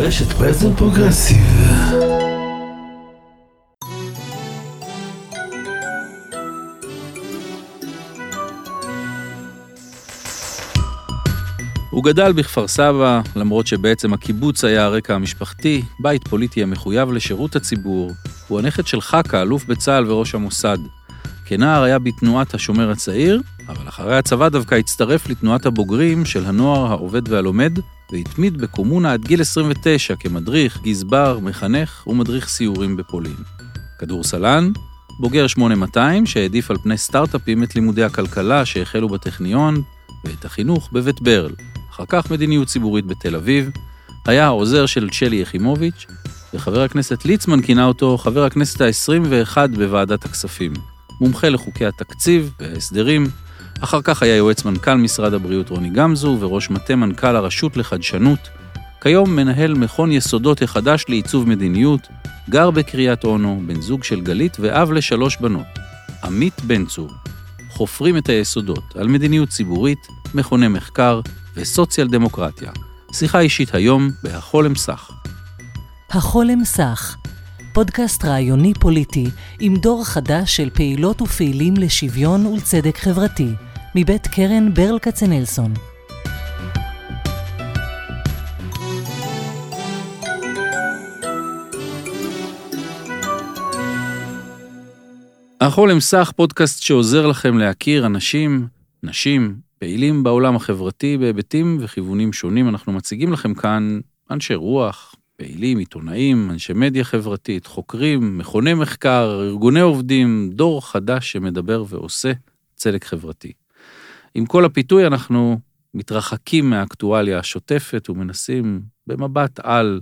רשת Present Progressive. הוא גדל בכפר סבא, למרות שבעצם הקיבוץ היה הרקע המשפחתי, בית פוליטי המחויב לשירות הציבור. הוא הנכד של חקה, אלוף בצה"ל וראש המוסד. כנער היה בתנועת השומר הצעיר, אבל אחרי הצבא דווקא הצטרף לתנועת הבוגרים של הנוער העובד והלומד, והתמיד בקומונה עד גיל 29 כמדריך, גזבר, מחנך ומדריך סיורים בפולין. כדורסלן, בוגר 8200 שהעדיף על פני סטארט-אפים את לימודי הכלכלה שהחלו בטכניון ואת החינוך בבית ברל. אחר כך מדיניות ציבורית בתל אביב, היה העוזר של שלי יחימוביץ', וחבר הכנסת ליצמן כינה אותו חבר הכנסת ה-21 בוועדת הכספים. מומחה לחוקי התקציב וההסדרים, אחר כך היה יועץ מנכ"ל משרד הבריאות רוני גמזו וראש מטה מנכ"ל הרשות לחדשנות. כיום מנהל מכון יסודות החדש לעיצוב מדיניות, גר בקריית אונו, בן זוג של גלית ואב לשלוש בנות. עמית בן צור. חופרים את היסודות על מדיניות ציבורית, מכוני מחקר וסוציאל דמוקרטיה. שיחה אישית היום בהחולם סך. החולם סך, פודקאסט רעיוני פוליטי עם דור חדש של פעילות ופעילים לשוויון ולצדק חברתי, מבית קרן ברל כצנלסון. החולם סך, פודקאסט שעוזר לכם להכיר אנשים, נשים, פעילים בעולם החברתי בהיבטים וכיוונים שונים. אנחנו מציגים לכם כאן אנשי רוח, פעילים, עיתונאים, אנשי מדיה חברתית, חוקרים, מכוני מחקר, ארגוני עובדים, דור חדש שמדבר ועושה צדק חברתי. עם כל הפיתוי אנחנו מתרחקים מהאקטואליה השוטפת ומנסים במבט על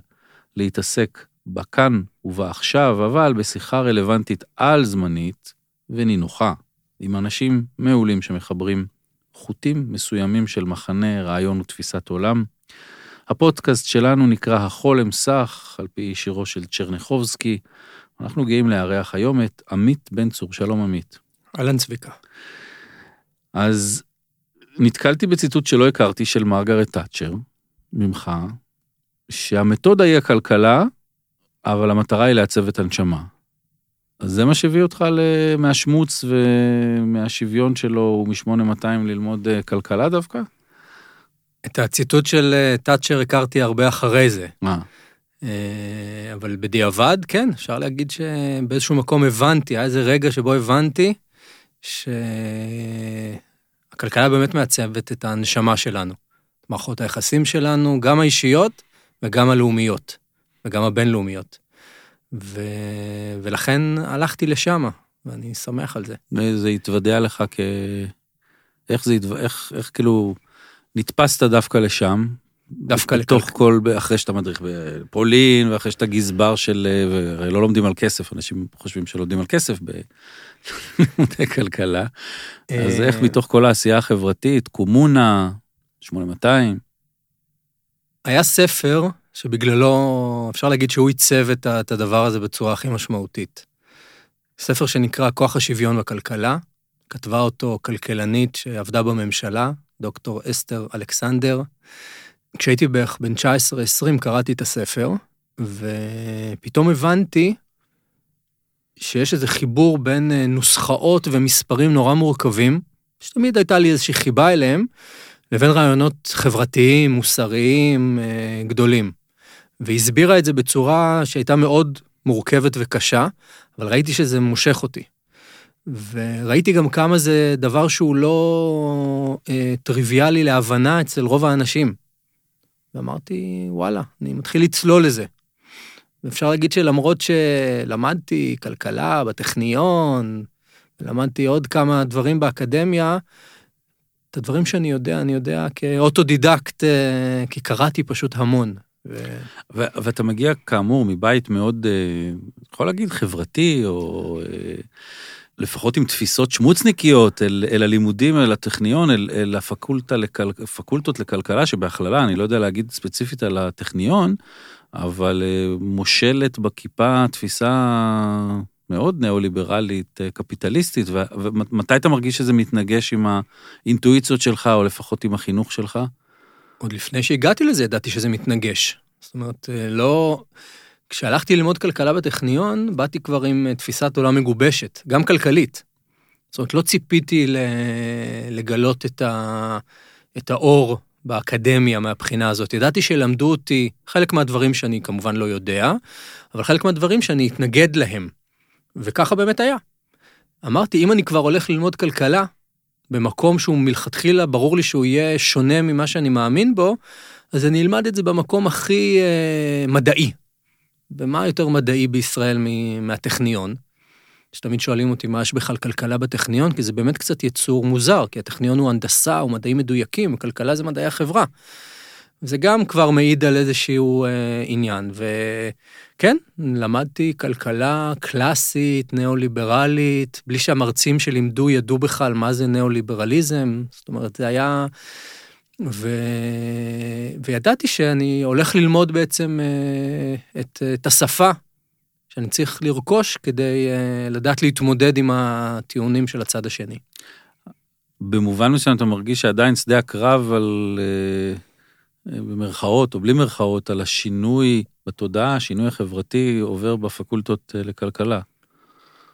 להתעסק בכאן ובעכשיו, אבל בשיחה רלוונטית על-זמנית ונינוחה, עם אנשים מעולים שמחברים חוטים מסוימים של מחנה, רעיון ותפיסת עולם. הפודקאסט שלנו נקרא החולם סך, על פי שירו של צ'רניחובסקי. אנחנו גאים לארח היום את עמית בן צור. שלום עמית. אהלן צביקה. אז נתקלתי בציטוט שלא הכרתי של מרגרט תאצ'ר, ממך, שהמתודה היא הכלכלה, אבל המטרה היא לעצב את הנשמה. אז זה מה שהביא אותך מהשמוץ ומהשוויון שלו ומ-8200 ללמוד אה, כלכלה דווקא? את הציטוט של אה, תאצ'ר הכרתי הרבה אחרי זה. מה? אה, אבל בדיעבד, כן, אפשר להגיד שבאיזשהו מקום הבנתי, היה איזה רגע שבו הבנתי שהכלכלה באמת מעצבת את הנשמה שלנו, את מערכות היחסים שלנו, גם האישיות וגם הלאומיות, וגם הבינלאומיות. ו... ולכן הלכתי לשם, ואני שמח על זה. וזה התוודע לך כ... איך זה, איך, איך כאילו נתפסת דווקא לשם? דווקא לתוך לכלכ... כל, אחרי שאתה מדריך בפולין, ואחרי שאתה גזבר של, הרי לא לומדים על כסף, אנשים חושבים שלומדים על כסף בלימודי כלכלה. אז איך מתוך כל העשייה החברתית, קומונה, 8200? היה ספר שבגללו אפשר להגיד שהוא עיצב את הדבר הזה בצורה הכי משמעותית. ספר שנקרא כוח השוויון בכלכלה, כתבה אותו כלכלנית שעבדה בממשלה, דוקטור אסתר אלכסנדר. כשהייתי בערך בן 19-20 קראתי את הספר, ופתאום הבנתי שיש איזה חיבור בין נוסחאות ומספרים נורא מורכבים, שתמיד הייתה לי איזושהי חיבה אליהם, לבין רעיונות חברתיים, מוסריים, גדולים. והסבירה את זה בצורה שהייתה מאוד מורכבת וקשה, אבל ראיתי שזה מושך אותי. וראיתי גם כמה זה דבר שהוא לא אה, טריוויאלי להבנה אצל רוב האנשים. ואמרתי, וואלה, אני מתחיל לצלול לזה. ואפשר להגיד שלמרות שלמדתי כלכלה בטכניון, למדתי עוד כמה דברים באקדמיה, את הדברים שאני יודע, אני יודע כאוטודידקט, אה, כי קראתי פשוט המון. ו... ו- ואתה מגיע כאמור מבית מאוד, אה, יכול להגיד חברתי, או אה, לפחות עם תפיסות שמוצניקיות אל, אל הלימודים, אל הטכניון, אל, אל הפקולטה לכל, לכלכלה, שבהכללה, אני לא יודע להגיד ספציפית על הטכניון, אבל אה, מושלת בכיפה תפיסה מאוד ניאו-ליברלית, קפיטליסטית, ו- ומתי אתה מרגיש שזה מתנגש עם האינטואיציות שלך, או לפחות עם החינוך שלך? עוד לפני שהגעתי לזה ידעתי שזה מתנגש. זאת אומרת, אה, לא... כשהלכתי ללמוד כלכלה בטכניון, באתי כבר עם אה, תפיסת עולם מגובשת, גם כלכלית. זאת אומרת, לא ציפיתי לגלות את, ה... את האור באקדמיה מהבחינה הזאת. ידעתי שלמדו אותי חלק מהדברים שאני כמובן לא יודע, אבל חלק מהדברים שאני אתנגד להם. וככה באמת היה. אמרתי, אם אני כבר הולך ללמוד כלכלה, במקום שהוא מלכתחילה, ברור לי שהוא יהיה שונה ממה שאני מאמין בו, אז אני אלמד את זה במקום הכי אה, מדעי. ומה יותר מדעי בישראל מהטכניון? שתמיד שואלים אותי מה יש בכלל כלכלה בטכניון, כי זה באמת קצת יצור מוזר, כי הטכניון הוא הנדסה, הוא מדעים מדויקים, כלכלה זה מדעי החברה. זה גם כבר מעיד על איזשהו אה, עניין. וכן, למדתי כלכלה קלאסית, ניאו-ליברלית, בלי שהמרצים שלימדו ידעו בכלל מה זה ניאו-ליברליזם. זאת אומרת, זה היה... ו... וידעתי שאני הולך ללמוד בעצם אה, את, את השפה שאני צריך לרכוש כדי אה, לדעת להתמודד עם הטיעונים של הצד השני. במובן מסוים אתה מרגיש שעדיין שדה הקרב על, אה, במרכאות או בלי מרכאות, על השינוי בתודעה, השינוי החברתי עובר בפקולטות לכלכלה.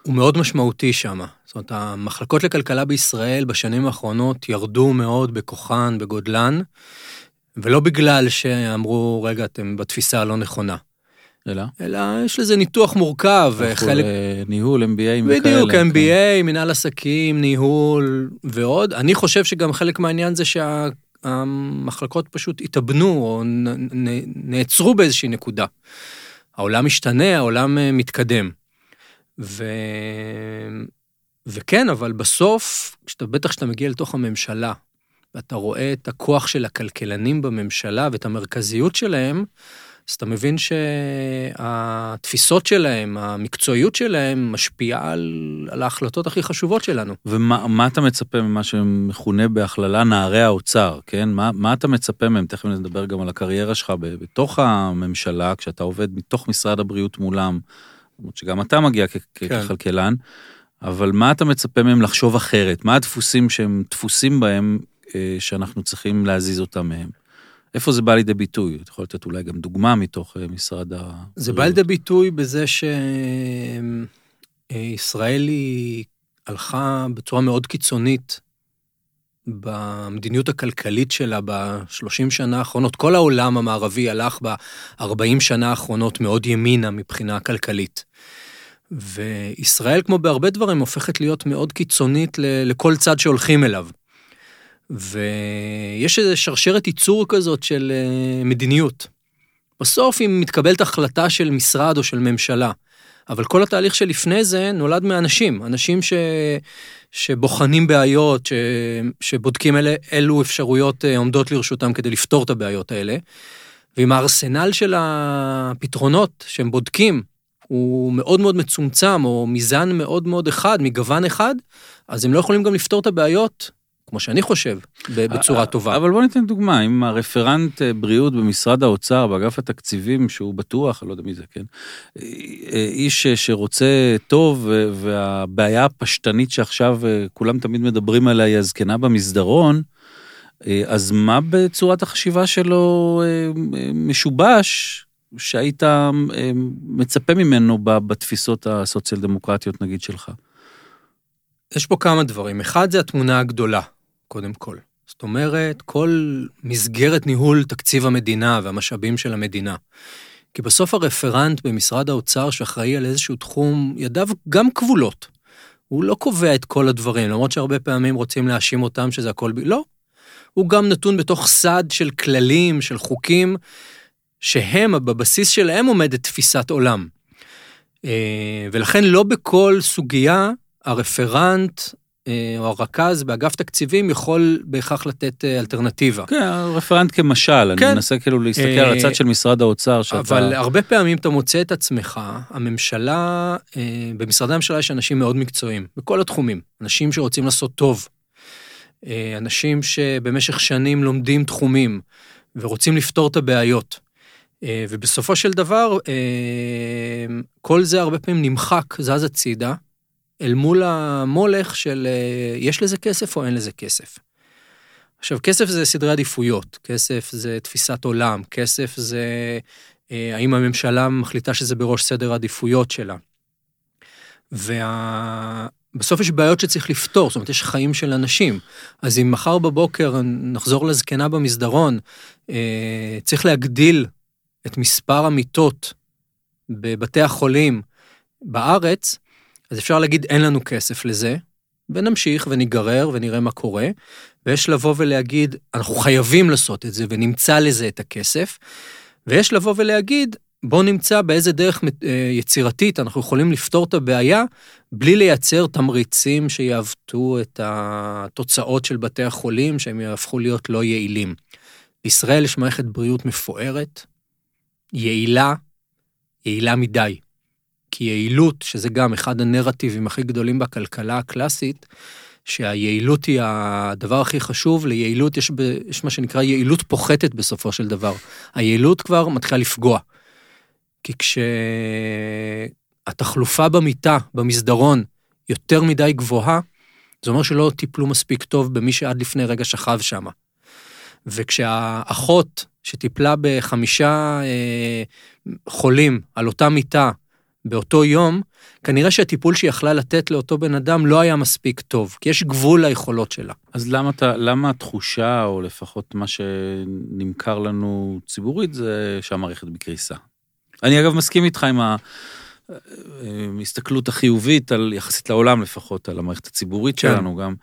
הוא מאוד משמעותי שם. זאת אומרת, המחלקות לכלכלה בישראל בשנים האחרונות ירדו מאוד בכוחן, בגודלן, ולא בגלל שאמרו, רגע, אתם בתפיסה הלא נכונה. אלא? אלא יש לזה ניתוח מורכב, חלק... ניהול, MBA וכאלה. בדיוק, MBA, כן. מנהל עסקים, ניהול ועוד. אני חושב שגם חלק מהעניין זה שהמחלקות פשוט התאבנו או נעצרו באיזושהי נקודה. העולם משתנה, העולם אה, מתקדם. ו... וכן, אבל בסוף, כשאתה, בטח כשאתה מגיע לתוך הממשלה, ואתה רואה את הכוח של הכלכלנים בממשלה ואת המרכזיות שלהם, אז אתה מבין שהתפיסות שלהם, המקצועיות שלהם, משפיעה על, על ההחלטות הכי חשובות שלנו. ומה אתה מצפה ממה שמכונה בהכללה נערי האוצר, כן? מה, מה אתה מצפה מהם? תכף נדבר גם על הקריירה שלך בתוך הממשלה, כשאתה עובד מתוך משרד הבריאות מולם, למרות שגם אתה מגיע כ- כן. ככלכלן, אבל מה אתה מצפה מהם לחשוב אחרת? מה הדפוסים שהם דפוסים בהם אה, שאנחנו צריכים להזיז אותם מהם? איפה זה בא לידי ביטוי? אתה יכול לתת אולי גם דוגמה מתוך אה, משרד ה... זה בא לידי ביטוי בזה שישראל היא הלכה בצורה מאוד קיצונית במדיניות הכלכלית שלה ב-30 שנה האחרונות. כל העולם המערבי הלך ב-40 שנה האחרונות מאוד ימינה מבחינה כלכלית. וישראל, כמו בהרבה דברים, הופכת להיות מאוד קיצונית לכל צד שהולכים אליו. ויש איזו שרשרת ייצור כזאת של אה, מדיניות. בסוף אם מתקבלת החלטה של משרד או של ממשלה, אבל כל התהליך שלפני זה נולד מאנשים, אנשים ש... שבוחנים בעיות, ש... שבודקים אלה, אילו אפשרויות אה, עומדות לרשותם כדי לפתור את הבעיות האלה. ועם הארסנל של הפתרונות שהם בודקים, הוא מאוד מאוד מצומצם, או מזן מאוד מאוד אחד, מגוון אחד, אז הם לא יכולים גם לפתור את הבעיות כמו שאני חושב, בצורה אה, טובה. אבל בוא ניתן דוגמה, אם הרפרנט אה, בריאות במשרד האוצר, באגף התקציבים, שהוא בטוח, אני לא יודע מי זה, כן, אה, איש שרוצה טוב, והבעיה הפשטנית שעכשיו כולם תמיד מדברים עליה היא הזקנה במסדרון, אז מה בצורת החשיבה שלו משובש, שהיית מצפה ממנו בתפיסות הסוציאל דמוקרטיות נגיד שלך? יש פה כמה דברים. אחד זה התמונה הגדולה. קודם כל. זאת אומרת, כל מסגרת ניהול תקציב המדינה והמשאבים של המדינה. כי בסוף הרפרנט במשרד האוצר שאחראי על איזשהו תחום, ידיו גם כבולות. הוא לא קובע את כל הדברים, למרות שהרבה פעמים רוצים להאשים אותם שזה הכל... ב... לא. הוא גם נתון בתוך סד של כללים, של חוקים, שהם, בבסיס שלהם עומדת תפיסת עולם. אה, ולכן לא בכל סוגיה הרפרנט או הרכז באגף תקציבים יכול בהכרח לתת אה, אלטרנטיבה. כן, הרפרנט כמשל, כן. אני מנסה כאילו להסתכל על אה, הצד של משרד האוצר שאתה... אבל הרבה פעמים אתה מוצא את עצמך, הממשלה, במשרדי הממשלה יש אנשים מאוד מקצועיים, בכל התחומים, אנשים שרוצים לעשות טוב, אנשים שבמשך שנים לומדים תחומים ורוצים לפתור את הבעיות. ובסופו של דבר, כל זה הרבה פעמים נמחק, זז הצידה, אל מול המולך של אה, יש לזה כסף או אין לזה כסף. עכשיו, כסף זה סדרי עדיפויות, כסף זה תפיסת עולם, כסף זה אה, האם הממשלה מחליטה שזה בראש סדר העדיפויות שלה. וה... יש בעיות שצריך לפתור, זאת אומרת, יש חיים של אנשים. אז אם מחר בבוקר נחזור לזקנה במסדרון, אה, צריך להגדיל את מספר המיטות בבתי החולים בארץ, אז אפשר להגיד אין לנו כסף לזה, ונמשיך וניגרר ונראה מה קורה, ויש לבוא ולהגיד, אנחנו חייבים לעשות את זה ונמצא לזה את הכסף, ויש לבוא ולהגיד, בואו נמצא באיזה דרך אה, יצירתית אנחנו יכולים לפתור את הבעיה, בלי לייצר תמריצים שיעוותו את התוצאות של בתי החולים, שהם יהפכו להיות לא יעילים. בישראל יש מערכת בריאות מפוארת, יעילה, יעילה מדי. כי יעילות, שזה גם אחד הנרטיבים הכי גדולים בכלכלה הקלאסית, שהיעילות היא הדבר הכי חשוב, ליעילות יש, ב, יש מה שנקרא יעילות פוחתת בסופו של דבר. היעילות כבר מתחילה לפגוע. כי כשהתחלופה במיטה, במסדרון, יותר מדי גבוהה, זה אומר שלא טיפלו מספיק טוב במי שעד לפני רגע שכב שם. וכשהאחות שטיפלה בחמישה אה, חולים על אותה מיטה באותו יום, כנראה שהטיפול שהיא יכלה לתת לאותו בן אדם לא היה מספיק טוב, כי יש גבול ליכולות שלה. אז למה, אתה, למה התחושה, או לפחות מה שנמכר לנו ציבורית, זה שהמערכת בקריסה? אני אגב מסכים איתך עם ההסתכלות החיובית, על, יחסית לעולם לפחות, על המערכת הציבורית כן. שלנו גם,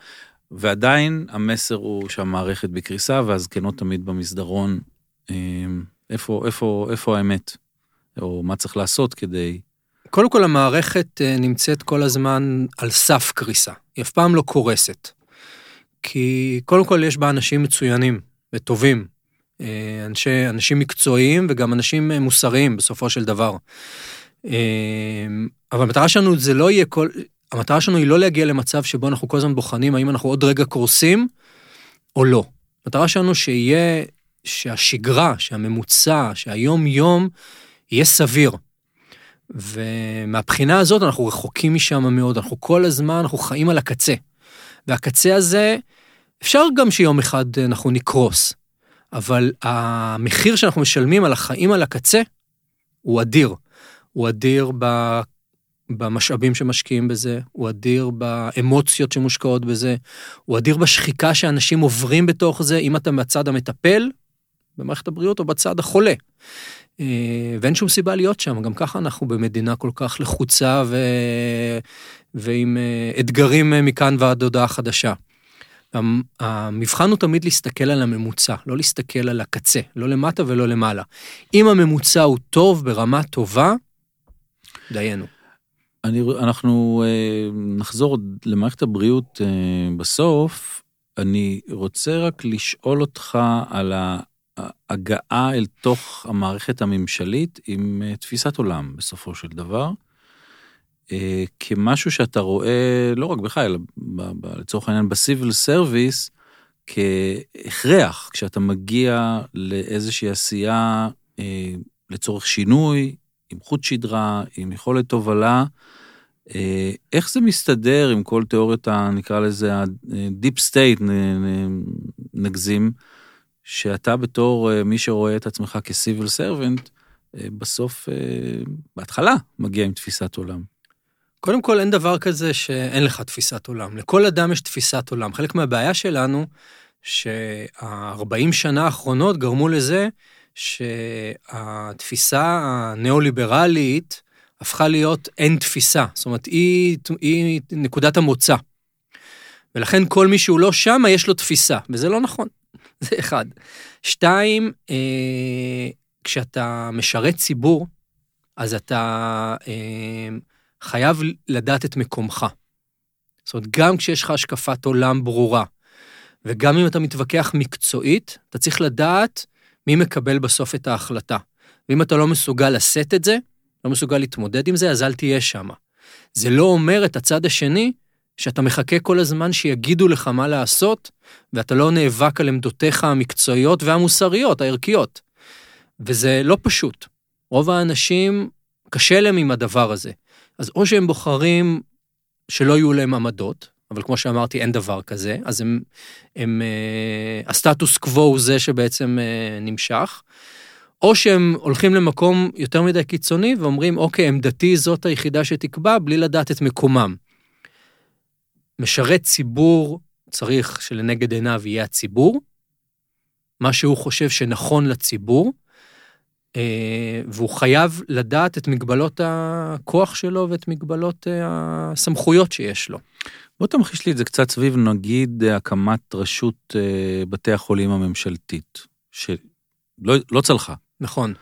ועדיין המסר הוא שהמערכת בקריסה, והזקנות תמיד במסדרון. אה, איפה, איפה, איפה האמת? או מה צריך לעשות כדי קודם כל, המערכת אה, נמצאת כל הזמן על סף קריסה. היא אף פעם לא קורסת. כי קודם כל יש בה אנשים מצוינים וטובים. אה, אנשי, אנשים מקצועיים וגם אנשים אה, מוסריים בסופו של דבר. אבל המטרה שלנו זה לא יהיה כל... המטרה שלנו היא לא להגיע למצב שבו אנחנו כל הזמן בוחנים האם אנחנו עוד רגע קורסים או לא. המטרה שלנו שיהיה, שהשגרה, שהממוצע, שהיום-יום יהיה סביר. ומהבחינה הזאת אנחנו רחוקים משם מאוד, אנחנו כל הזמן, אנחנו חיים על הקצה. והקצה הזה, אפשר גם שיום אחד אנחנו נקרוס, אבל המחיר שאנחנו משלמים על החיים על הקצה הוא אדיר. הוא אדיר ב... במשאבים שמשקיעים בזה, הוא אדיר באמוציות שמושקעות בזה, הוא אדיר בשחיקה שאנשים עוברים בתוך זה, אם אתה בצד המטפל במערכת הבריאות או בצד החולה. אה, ואין שום סיבה להיות שם, גם ככה אנחנו במדינה כל כך לחוצה ו... ועם אה, אתגרים אה, מכאן ועד הודעה חדשה. המבחן הוא תמיד להסתכל על הממוצע, לא להסתכל על הקצה, לא למטה ולא למעלה. אם הממוצע הוא טוב, ברמה טובה, דיינו. אני, אנחנו נחזור למערכת הבריאות בסוף. אני רוצה רק לשאול אותך על. הגעה אל תוך המערכת הממשלית עם אה, תפיסת עולם בסופו של דבר, אה, כמשהו שאתה רואה לא רק בך, אלא לצורך העניין ב civil service, כהכרח כשאתה מגיע לאיזושהי עשייה אה, לצורך שינוי, עם חוט שדרה, עם יכולת תובלה, איך זה מסתדר עם כל תיאוריות, נקרא לזה ה-deep state, נגזים, שאתה בתור אה, מי שרואה את עצמך כ civil servant, אה, בסוף, אה, בהתחלה, מגיע עם תפיסת עולם. קודם כל, אין דבר כזה שאין לך תפיסת עולם. לכל אדם יש תפיסת עולם. חלק מהבעיה שלנו, שה-40 שנה האחרונות גרמו לזה שהתפיסה הניאו-ליברלית הפכה להיות אין תפיסה. זאת אומרת, היא, היא נקודת המוצא. ולכן כל מי שהוא לא שם, יש לו תפיסה, וזה לא נכון. זה אחד. שתיים, אה, כשאתה משרת ציבור, אז אתה אה, חייב לדעת את מקומך. זאת אומרת, גם כשיש לך השקפת עולם ברורה, וגם אם אתה מתווכח מקצועית, אתה צריך לדעת מי מקבל בסוף את ההחלטה. ואם אתה לא מסוגל לשאת את זה, לא מסוגל להתמודד עם זה, אז אל תהיה שם. זה לא אומר את הצד השני שאתה מחכה כל הזמן שיגידו לך מה לעשות, ואתה לא נאבק על עמדותיך המקצועיות והמוסריות, הערכיות. וזה לא פשוט. רוב האנשים, קשה להם עם הדבר הזה. אז או שהם בוחרים שלא יהיו להם עמדות, אבל כמו שאמרתי, אין דבר כזה, אז הם, הם, אה, הסטטוס קוו הוא זה שבעצם אה, נמשך. או שהם הולכים למקום יותר מדי קיצוני ואומרים, אוקיי, עמדתי זאת היחידה שתקבע, בלי לדעת את מקומם. משרת ציבור צריך שלנגד עיניו יהיה הציבור, מה שהוא חושב שנכון לציבור, אה, והוא חייב לדעת את מגבלות הכוח שלו ואת מגבלות אה, הסמכויות שיש לו. בוא תמחיש לי את זה קצת סביב, נגיד, הקמת רשות אה, בתי החולים הממשלתית, שלא לא צלחה. נכון.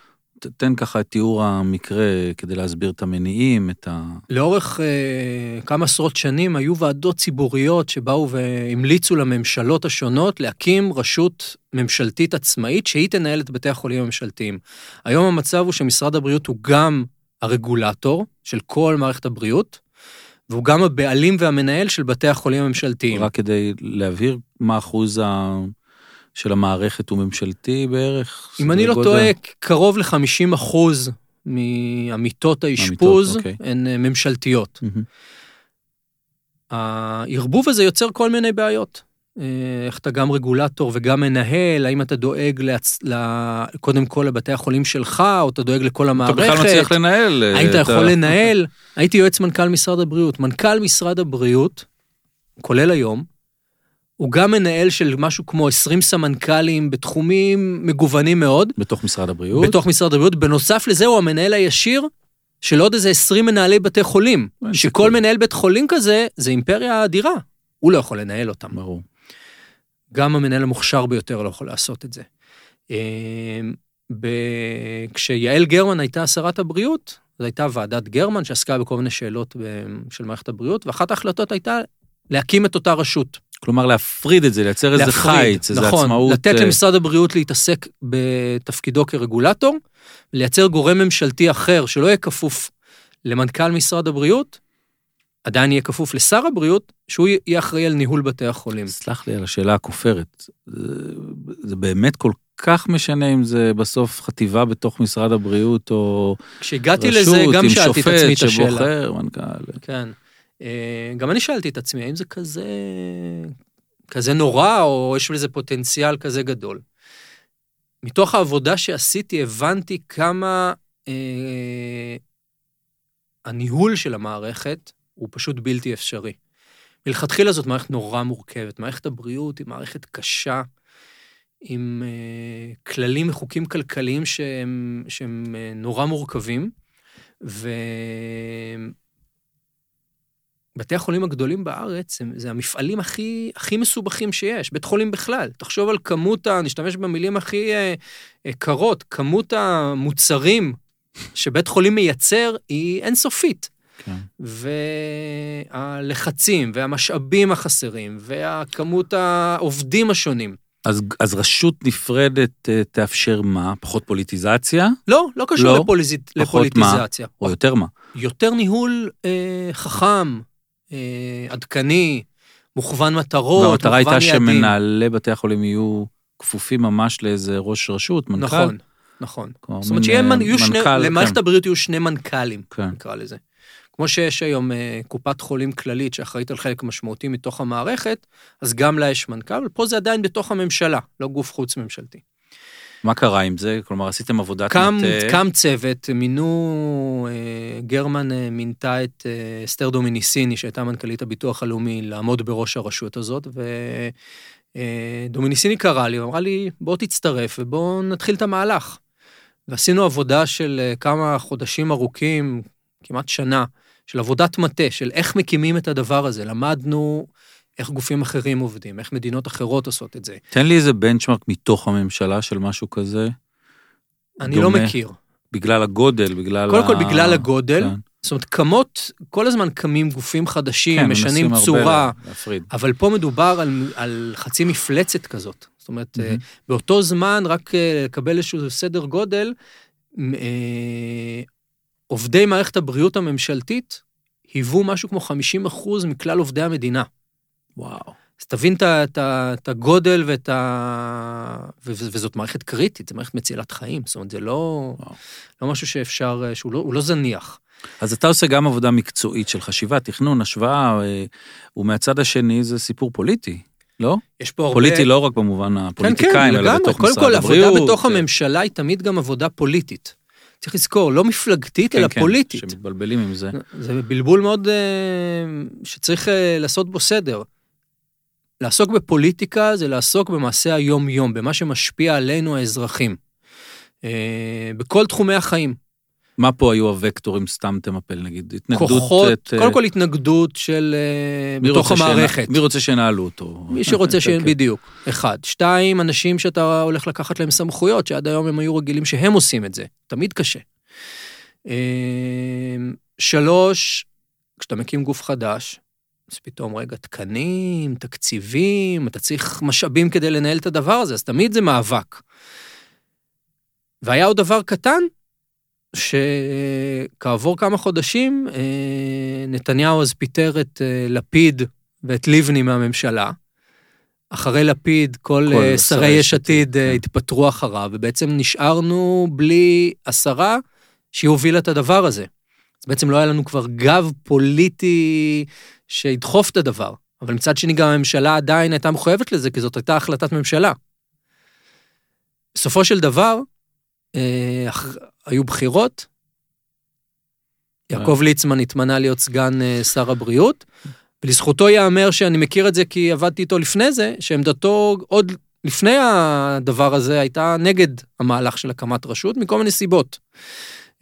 תן ככה את תיאור המקרה כדי להסביר את המניעים, את ה... לאורך אה, כמה עשרות שנים היו ועדות ציבוריות שבאו והמליצו לממשלות השונות להקים רשות ממשלתית עצמאית שהיא תנהל את בתי החולים הממשלתיים. היום המצב הוא שמשרד הבריאות הוא גם הרגולטור של כל מערכת הבריאות, והוא גם הבעלים והמנהל של בתי החולים הממשלתיים. רק כדי להבהיר מה אחוז ה... של המערכת הוא ממשלתי בערך? אם אני לא טועה, קרוב ל-50 אחוז מהמיטות האשפוז אוקיי. הן אה, ממשלתיות. Mm-hmm. הערבוב הזה יוצר כל מיני בעיות. אה, איך אתה גם רגולטור וגם מנהל, האם אתה דואג להצ... קודם כל לבתי החולים שלך, או אתה דואג לכל המערכת? אתה בכלל מצליח לנהל. האם אתה יכול לנהל? הייתי יועץ מנכ"ל משרד הבריאות. מנכ"ל משרד הבריאות, כולל היום, הוא גם מנהל של משהו כמו 20 סמנכ"לים בתחומים מגוונים מאוד. בתוך משרד הבריאות? בתוך משרד הבריאות. בנוסף לזה הוא המנהל הישיר של עוד איזה 20 מנהלי בתי חולים. שכל מנהל בית חולים כזה, זה אימפריה אדירה. הוא לא יכול לנהל אותם. ברור. גם המנהל המוכשר ביותר לא יכול לעשות את זה. אמ, ב... כשיעל גרמן הייתה שרת הבריאות, זו הייתה ועדת גרמן שעסקה בכל מיני שאלות של מערכת הבריאות, ואחת ההחלטות הייתה להקים את אותה רשות. כלומר, להפריד את זה, לייצר איזה חיץ, איזה נכון, עצמאות. לתת uh... למשרד הבריאות להתעסק בתפקידו כרגולטור, לייצר גורם ממשלתי אחר שלא יהיה כפוף למנכ"ל משרד הבריאות, עדיין יהיה כפוף לשר הבריאות, שהוא יהיה אחראי על ניהול בתי החולים. סלח לי על השאלה הכופרת. זה, זה באמת כל כך משנה אם זה בסוף חטיבה בתוך משרד הבריאות, או כשהגעתי לזה, גם שאלתי את עצמי את השאלה. עם שופט שבוחר מנכ"ל. כן. אה, גם אני שאלתי את עצמי, האם זה כזה, כזה נורא, או יש לזה פוטנציאל כזה גדול. מתוך העבודה שעשיתי, הבנתי כמה אה, הניהול של המערכת הוא פשוט בלתי אפשרי. מלכתחילה זאת מערכת נורא מורכבת. מערכת הבריאות היא מערכת קשה, עם אה, כללים וחוקים כלכליים שהם, שהם אה, נורא מורכבים, ו... בתי החולים הגדולים בארץ הם, זה המפעלים הכי, הכי מסובכים שיש, בית חולים בכלל. תחשוב על כמות, ה, נשתמש במילים הכי אה, אה, קרות, כמות המוצרים שבית חולים מייצר היא אינסופית. כן. והלחצים והמשאבים החסרים והכמות העובדים השונים. אז, אז רשות נפרדת אה, תאפשר מה? פחות פוליטיזציה? לא, לא קשור לא, לפוליז... לפוליטיזציה. מה? או יותר מה? יותר ניהול אה, חכם, עדכני, מוכוון מטרות, מוכוון יעדים. והמטרה הייתה שמנהלי בתי החולים יהיו כפופים ממש לאיזה ראש רשות, מנכ"ל. נכון, נכון. זאת אומרת שיהיו מנ... שני, כן. למערכת הבריאות יהיו שני מנכ"לים, כן. נקרא לזה. כמו שיש היום אה, קופת חולים כללית שאחראית על חלק משמעותי מתוך המערכת, אז גם לה יש מנכ"ל, ופה זה עדיין בתוך הממשלה, לא גוף חוץ ממשלתי. מה קרה עם זה? כלומר, עשיתם עבודת קם, מטה... קם צוות, מינו, אה, גרמן אה, מינתה את אה, אסתר דומיניסיני, שהייתה מנכ"לית הביטוח הלאומי, לעמוד בראש הרשות הזאת, ודומיניסיני קרא לי, ואמרה לי, בוא תצטרף ובוא נתחיל את המהלך. ועשינו עבודה של כמה חודשים ארוכים, כמעט שנה, של עבודת מטה, של איך מקימים את הדבר הזה. למדנו איך גופים אחרים עובדים, איך מדינות אחרות עושות את זה. תן לי איזה בנצ'מרק מתוך הממשלה של משהו כזה. אני לא דומה, לא מכיר. בגלל הגודל, בגלל קודם ה... כל בגלל הגודל. כן. זאת אומרת, קמות, כל הזמן קמים גופים חדשים, כן, משנים צורה, להפריד. אבל פה מדובר על, על חצי מפלצת כזאת. זאת אומרת, mm-hmm. באותו זמן, רק אה, לקבל איזשהו סדר גודל, אה, עובדי מערכת הבריאות הממשלתית היוו משהו כמו 50 אחוז מכלל עובדי המדינה. וואו. אז תבין את הגודל ואת ה... וזאת מערכת קריטית, זו מערכת מצילת חיים, זאת אומרת, זה לא, לא משהו שאפשר, שהוא לא, לא זניח. אז אתה עושה גם עבודה מקצועית של חשיבה, תכנון, השוואה, אה, ומהצד השני זה סיפור פוליטי, לא? יש פה הרבה... פוליטי לא רק במובן כן, הפוליטיקאים, כן, אלא לגמרי. בתוך קודם משרד כל, הבריאות. עבודה בתוך אה, הממשלה היא תמיד גם עבודה פוליטית. צריך לזכור, לא מפלגתית, כן, אלא כן, פוליטית. שמתבלבלים עם זה. זה בלבול מאוד אה, שצריך אה, לעשות בו סדר. לעסוק בפוליטיקה זה לעסוק במעשה היום-יום, במה שמשפיע עלינו האזרחים. אה, בכל תחומי החיים. מה פה היו הווקטורים, סתם תמפל נגיד, התנגדות... כוחות, את, אה, קודם כל התנגדות של... אה, בתוך המערכת. מי רוצה שינהלו אותו? מי שרוצה ש... כן, כן. בדיוק, אחד. שתיים, אנשים שאתה הולך לקחת להם סמכויות, שעד היום הם היו רגילים שהם עושים את זה. תמיד קשה. שלוש, כשאתה מקים גוף חדש, אז פתאום, רגע, תקנים, תקציבים, אתה צריך משאבים כדי לנהל את הדבר הזה, אז תמיד זה מאבק. והיה עוד דבר קטן, שכעבור כמה חודשים, אה, נתניהו אז פיטר את אה, לפיד ואת לבני מהממשלה. אחרי לפיד, כל, כל אה, שרי יש עתיד כן. התפטרו אחריו, ובעצם נשארנו בלי השרה שהיא הובילה את הדבר הזה. אז בעצם לא היה לנו כבר גב פוליטי שידחוף את הדבר. אבל מצד שני, גם הממשלה עדיין הייתה מחויבת לזה, כי זאת הייתה החלטת ממשלה. בסופו של דבר, אה, היו בחירות, יעקב ליצמן התמנה להיות סגן אה, שר הבריאות, ולזכותו ייאמר שאני מכיר את זה כי עבדתי איתו לפני זה, שעמדתו עוד לפני הדבר הזה הייתה נגד המהלך של הקמת רשות, מכל מיני סיבות.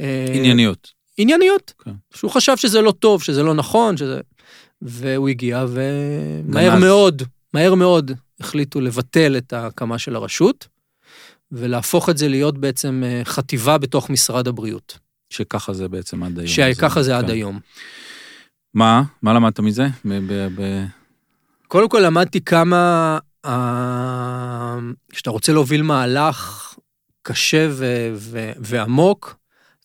אה, ענייניות. ענייניות. כן. שהוא חשב שזה לא טוב, שזה לא נכון, שזה... והוא הגיע, ומהר. מאוד, מהר מאוד החליטו לבטל את ההקמה של הרשות, ולהפוך את זה להיות בעצם אה, חטיבה בתוך משרד הבריאות. שככה זה בעצם עד היום. שככה זה עד כן. היום. מה? מה למדת מזה? ב- ב- ב- קודם כל למדתי כמה, אה, כשאתה רוצה להוביל מהלך קשה ו- ו- ועמוק,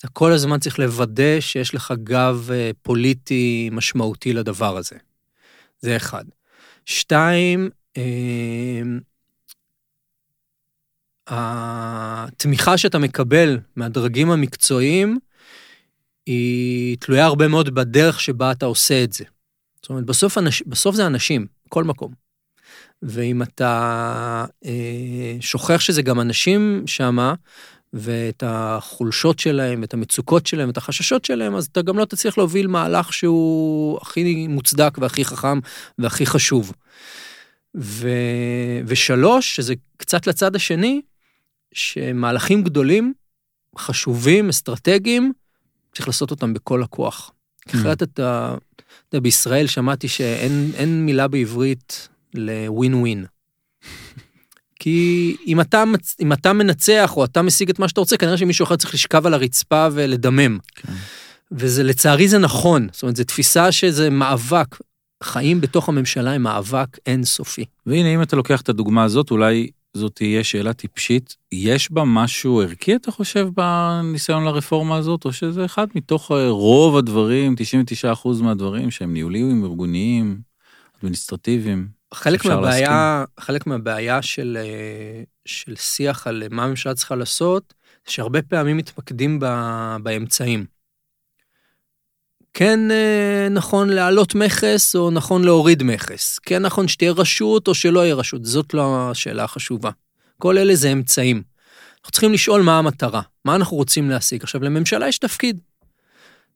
אתה כל הזמן צריך לוודא שיש לך גב אה, פוליטי משמעותי לדבר הזה. זה אחד. שתיים, אה, התמיכה שאתה מקבל מהדרגים המקצועיים היא תלויה הרבה מאוד בדרך שבה אתה עושה את זה. זאת אומרת, בסוף, אנש, בסוף זה אנשים, כל מקום. ואם אתה אה, שוכח שזה גם אנשים שמה, ואת החולשות שלהם, את המצוקות שלהם, את החששות שלהם, אז אתה גם לא תצליח להוביל מהלך שהוא הכי מוצדק והכי חכם והכי חשוב. ו... ושלוש, שזה קצת לצד השני, שמהלכים גדולים, חשובים, אסטרטגיים, צריך לעשות אותם בכל הכוח. כי אחרת אתה, אתה יודע, בישראל שמעתי שאין אין מילה בעברית לווין ווין. כי אם אתה, אם אתה מנצח או אתה משיג את מה שאתה רוצה, כנראה שמישהו אחר צריך לשכב על הרצפה ולדמם. כן. וזה, לצערי זה נכון. זאת אומרת, זו תפיסה שזה מאבק. חיים בתוך הממשלה הם מאבק אינסופי. והנה, אם אתה לוקח את הדוגמה הזאת, אולי זאת תהיה שאלה טיפשית. יש בה משהו ערכי, אתה חושב, בניסיון לרפורמה הזאת, או שזה אחד מתוך אה, רוב הדברים, 99% מהדברים, שהם ניהוליים, ארגוניים, אדמיניסטרטיביים? חלק מהבעיה, חלק מהבעיה של, אה, של שיח על מה הממשלה צריכה לעשות, שהרבה פעמים מתמקדים ב, באמצעים. כן אה, נכון להעלות מכס או נכון להוריד מכס. כן נכון שתהיה רשות או שלא יהיה רשות. זאת לא השאלה החשובה. כל אלה זה אמצעים. אנחנו צריכים לשאול מה המטרה, מה אנחנו רוצים להשיג. עכשיו, לממשלה יש תפקיד.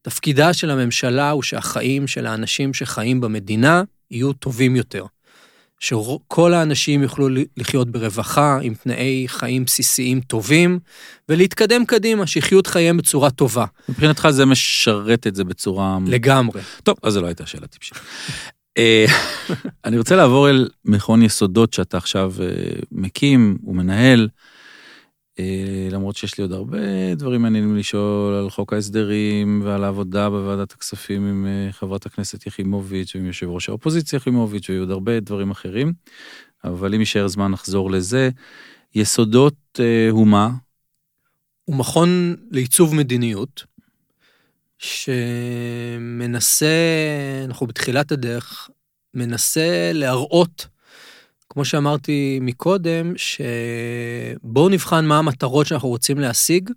תפקידה של הממשלה הוא שהחיים של האנשים שחיים במדינה יהיו טובים יותר. שכל האנשים יוכלו לחיות ברווחה, עם תנאי חיים בסיסיים טובים, ולהתקדם קדימה, שיחיו את חייהם בצורה טובה. מבחינתך זה משרת את זה בצורה... לגמרי. טוב, אז זו לא הייתה שאלה טיפשית. אה, אני רוצה לעבור אל מכון יסודות שאתה עכשיו אה, מקים ומנהל, למרות שיש לי עוד הרבה דברים מעניינים לשאול על חוק ההסדרים ועל העבודה בוועדת הכספים עם אה, חברת הכנסת יחימוביץ' ועם יושב ראש האופוזיציה יחימוביץ' ועוד הרבה דברים אחרים, אבל אם יישאר זמן נחזור לזה. יסודות אה, הוא מה? הוא מכון לעיצוב מדיניות, שמנסה, אנחנו בתחילת הדרך, מנסה להראות, כמו שאמרתי מקודם, שבואו נבחן מה המטרות שאנחנו רוצים להשיג,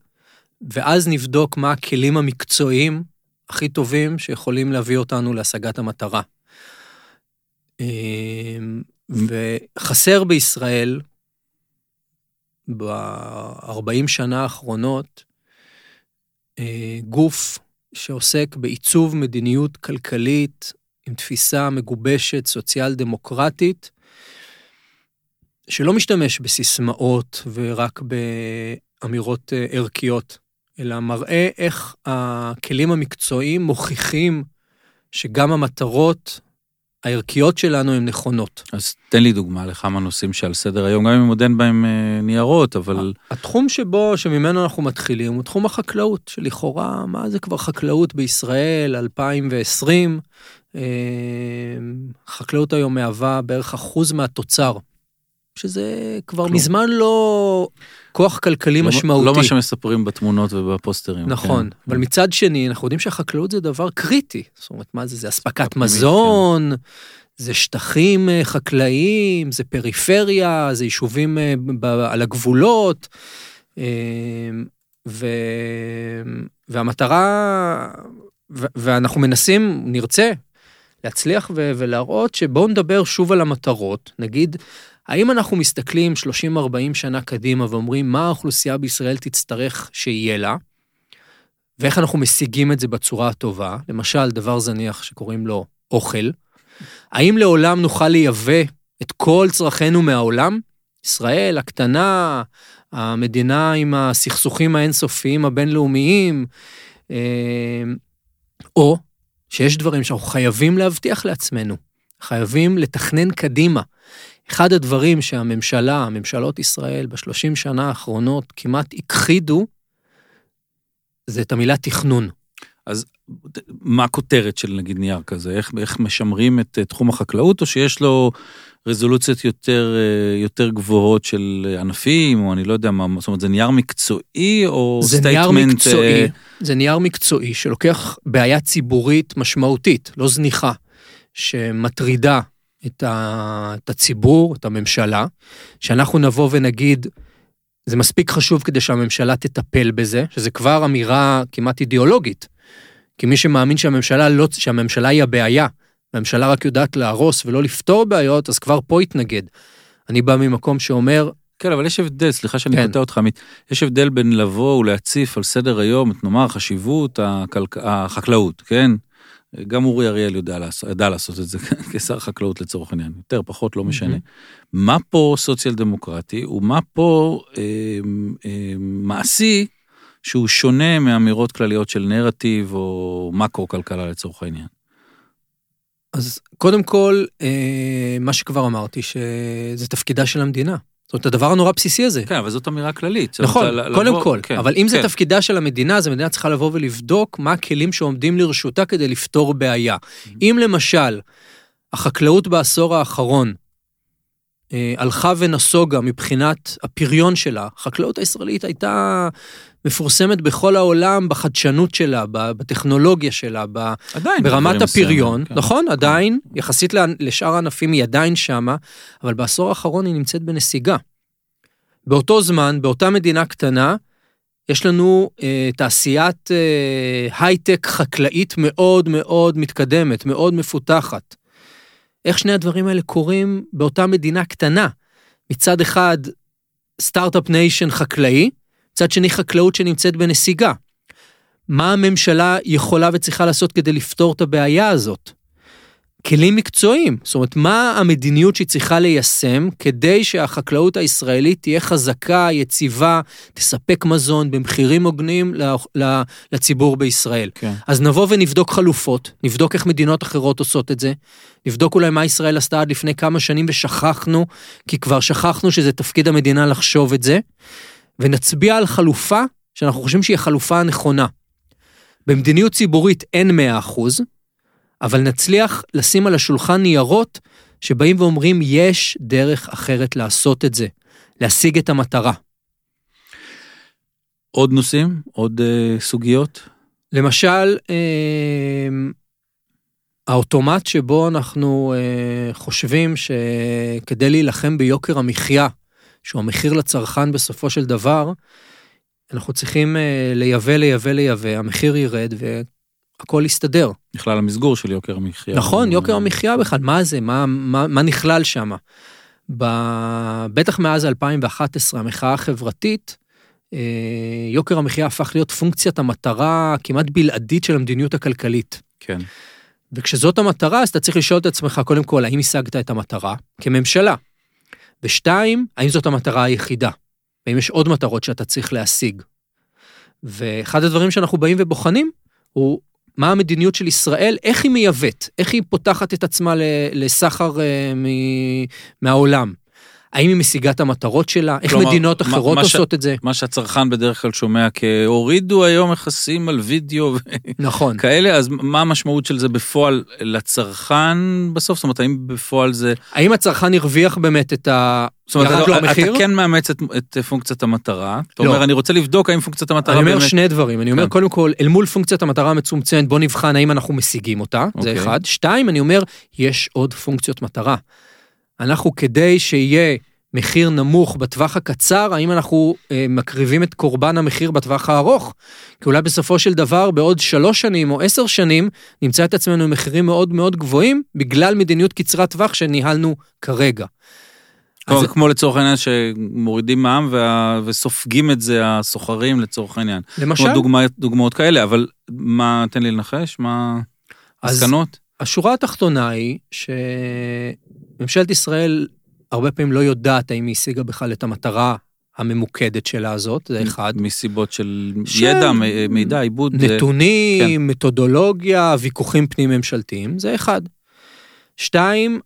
ואז נבדוק מה הכלים המקצועיים הכי טובים שיכולים להביא אותנו להשגת המטרה. אה, וחסר בישראל, ב-40 שנה האחרונות, אה, גוף שעוסק בעיצוב מדיניות כלכלית עם תפיסה מגובשת, סוציאל דמוקרטית, שלא משתמש בסיסמאות ורק באמירות אה, ערכיות, אלא מראה איך הכלים המקצועיים מוכיחים שגם המטרות הערכיות שלנו הן נכונות. אז תן לי דוגמה לכמה נושאים שעל סדר היום, גם אם עוד אין בהם אה, ניירות, אבל... התחום שבו, שממנו אנחנו מתחילים, הוא תחום החקלאות, שלכאורה, מה זה כבר חקלאות בישראל, 2020? אה, חקלאות היום מהווה בערך אחוז מהתוצר, שזה כבר כלום. מזמן לא כוח כלכלי לא- משמעותי. לא מה שמספרים בתמונות ובפוסטרים. נכון, כן. אבל מצד שני, אנחנו יודעים שהחקלאות זה דבר קריטי. זאת אומרת, מה זה? זה אספקת מזון, זה שטחים אה, חקלאיים, זה פריפריה, זה יישובים אה, על הגבולות. אה, ו... והמטרה, ו... ואנחנו מנסים, נרצה, להצליח ו... ולהראות שבואו נדבר שוב על המטרות. נגיד, האם אנחנו מסתכלים 30-40 שנה קדימה ואומרים מה האוכלוסייה בישראל תצטרך שיהיה לה, ואיך אנחנו משיגים את זה בצורה הטובה, למשל דבר זניח שקוראים לו אוכל, האם לעולם נוכל לייבא את כל צרכינו מהעולם? ישראל הקטנה, המדינה עם הסכסוכים האינסופיים הבינלאומיים, אה, או שיש דברים שאנחנו חייבים להבטיח לעצמנו, חייבים לתכנן קדימה. אחד הדברים שהממשלה, ממשלות ישראל בשלושים שנה האחרונות כמעט הכחידו, זה את המילה תכנון. מה הכותרת של נגיד נייר כזה? איך, איך משמרים את תחום החקלאות, או שיש לו רזולוציות יותר, אה, יותר גבוהות של ענפים, או אני לא יודע מה, זאת אומרת, זה נייר מקצועי, או זה נייר statement... מקצועי, אה, זה נייר מקצועי שלוקח בעיה ציבורית משמעותית, לא זניחה, שמטרידה את, ה, את הציבור, את הממשלה, שאנחנו נבוא ונגיד, זה מספיק חשוב כדי שהממשלה תטפל בזה, שזה כבר אמירה כמעט אידיאולוגית. כי מי שמאמין שהממשלה, לא, שהממשלה היא הבעיה, והממשלה רק יודעת להרוס ולא לפתור בעיות, אז כבר פה יתנגד. אני בא ממקום שאומר, כן, אבל יש הבדל, סליחה שאני כן. קוטע אותך, עמית, יש הבדל בין לבוא ולהציף על סדר היום, את נאמר, חשיבות הכלכ... החקלאות, כן? גם אורי אריאל יודע לעשות, ידע לעשות את זה כשר חקלאות לצורך העניין, יותר, פחות, לא משנה. מה פה סוציאל דמוקרטי, ומה פה אה, אה, מעשי, שהוא שונה מאמירות כלליות של נרטיב או מקרו-כלכלה לצורך העניין. אז קודם כל, אה, מה שכבר אמרתי, שזה תפקידה של המדינה. זאת אומרת, הדבר הנורא בסיסי הזה. כן, אבל זאת אמירה כללית. נכון, קודם לבוא- כל, כן, אבל אם זה כן. תפקידה של המדינה, אז המדינה צריכה לבוא ולבדוק מה הכלים שעומדים לרשותה כדי לפתור בעיה. Mm-hmm. אם למשל, החקלאות בעשור האחרון אה, הלכה ונסוגה מבחינת הפריון שלה, החקלאות הישראלית הייתה מפורסמת בכל העולם בחדשנות שלה, בטכנולוגיה שלה, ב- עדיין. ברמת הפריון, כן. נכון, עדיין, יחסית לשאר הענפים היא עדיין שמה, אבל בעשור האחרון היא נמצאת בנסיגה. באותו זמן, באותה מדינה קטנה, יש לנו אה, תעשיית אה, הייטק חקלאית מאוד מאוד מתקדמת, מאוד מפותחת. איך שני הדברים האלה קורים באותה מדינה קטנה? מצד אחד, start-up nation חקלאי, מצד שני חקלאות שנמצאת בנסיגה. מה הממשלה יכולה וצריכה לעשות כדי לפתור את הבעיה הזאת? כלים מקצועיים, זאת אומרת, מה המדיניות שהיא צריכה ליישם כדי שהחקלאות הישראלית תהיה חזקה, יציבה, תספק מזון במחירים הוגנים לציבור בישראל. כן. אז נבוא ונבדוק חלופות, נבדוק איך מדינות אחרות עושות את זה, נבדוק אולי מה ישראל עשתה עד לפני כמה שנים ושכחנו, כי כבר שכחנו שזה תפקיד המדינה לחשוב את זה, ונצביע על חלופה שאנחנו חושבים שהיא החלופה הנכונה. במדיניות ציבורית אין 100 אחוז, אבל נצליח לשים על השולחן ניירות שבאים ואומרים יש דרך אחרת לעשות את זה, להשיג את המטרה. עוד נושאים? עוד אה, סוגיות? למשל, אה, האוטומט שבו אנחנו אה, חושבים שכדי להילחם ביוקר המחיה, שהוא המחיר לצרכן בסופו של דבר, אנחנו צריכים אה, לייבא, לייבא, לייבא, המחיר ירד, הכל יסתדר. בכלל המסגור של יוקר המחיה. נכון, יוקר המחיה בכלל, מה זה, מה, מה, מה נכלל שם? ב- בטח מאז 2011, המחאה החברתית, אה, יוקר המחיה הפך להיות פונקציית המטרה כמעט בלעדית של המדיניות הכלכלית. כן. וכשזאת המטרה, אז אתה צריך לשאול את עצמך, קודם כל, האם השגת את המטרה כממשלה? ושתיים, האם זאת המטרה היחידה? האם יש עוד מטרות שאתה צריך להשיג? ואחד הדברים שאנחנו באים ובוחנים הוא מה המדיניות של ישראל, איך היא מייבאת, איך היא פותחת את עצמה לסחר אה, מ- מהעולם. האם היא משיגה את המטרות שלה, איך כלומר, מדינות אחרות מה ש- עושות את זה. מה שהצרכן בדרך כלל שומע כהורידו היום מכסים על וידאו נכון. וכאלה, אז מה המשמעות של זה בפועל לצרכן בסוף? זאת אומרת, האם בפועל זה... האם הצרכן הרוויח באמת את ה... זאת אומרת, ירד לו אתה, המחיר? אתה כן מאמץ את, את פונקציית המטרה. אתה לא. אומר, אני רוצה לבדוק האם פונקציית המטרה אני אומר באמת... שני דברים, אני אומר כן. קודם כל, אל מול פונקציית המטרה המצומצמת, בוא נבחן האם אנחנו משיגים אותה, זה אוקיי. אחד. שתיים, אני אומר, יש עוד פונקציות מטרה. אנחנו כדי שיהיה מחיר נמוך בטווח הקצר, האם אנחנו אה, מקריבים את קורבן המחיר בטווח הארוך? כי אולי בסופו של דבר, בעוד שלוש שנים או עשר שנים, נמצא את עצמנו עם מחירים מאוד מאוד גבוהים, בגלל מדיניות קצרת טווח שניהלנו כרגע. אז- כמו לצורך העניין שמורידים מע"מ וה, וסופגים את זה הסוחרים לצורך העניין. למשל, כמו דוגמה, דוגמאות כאלה, אבל מה, תן לי לנחש, מה אז- המסקנות? השורה התחתונה היא שממשלת ישראל הרבה פעמים לא יודעת האם היא השיגה בכלל את המטרה הממוקדת שלה הזאת, זה אחד. מסיבות של של- ידע, מ- מידע, עיבוד. אה, נתונים, מתודולוגיה, ויכוחים פנים-ממשלתיים, זה אחד. שתיים,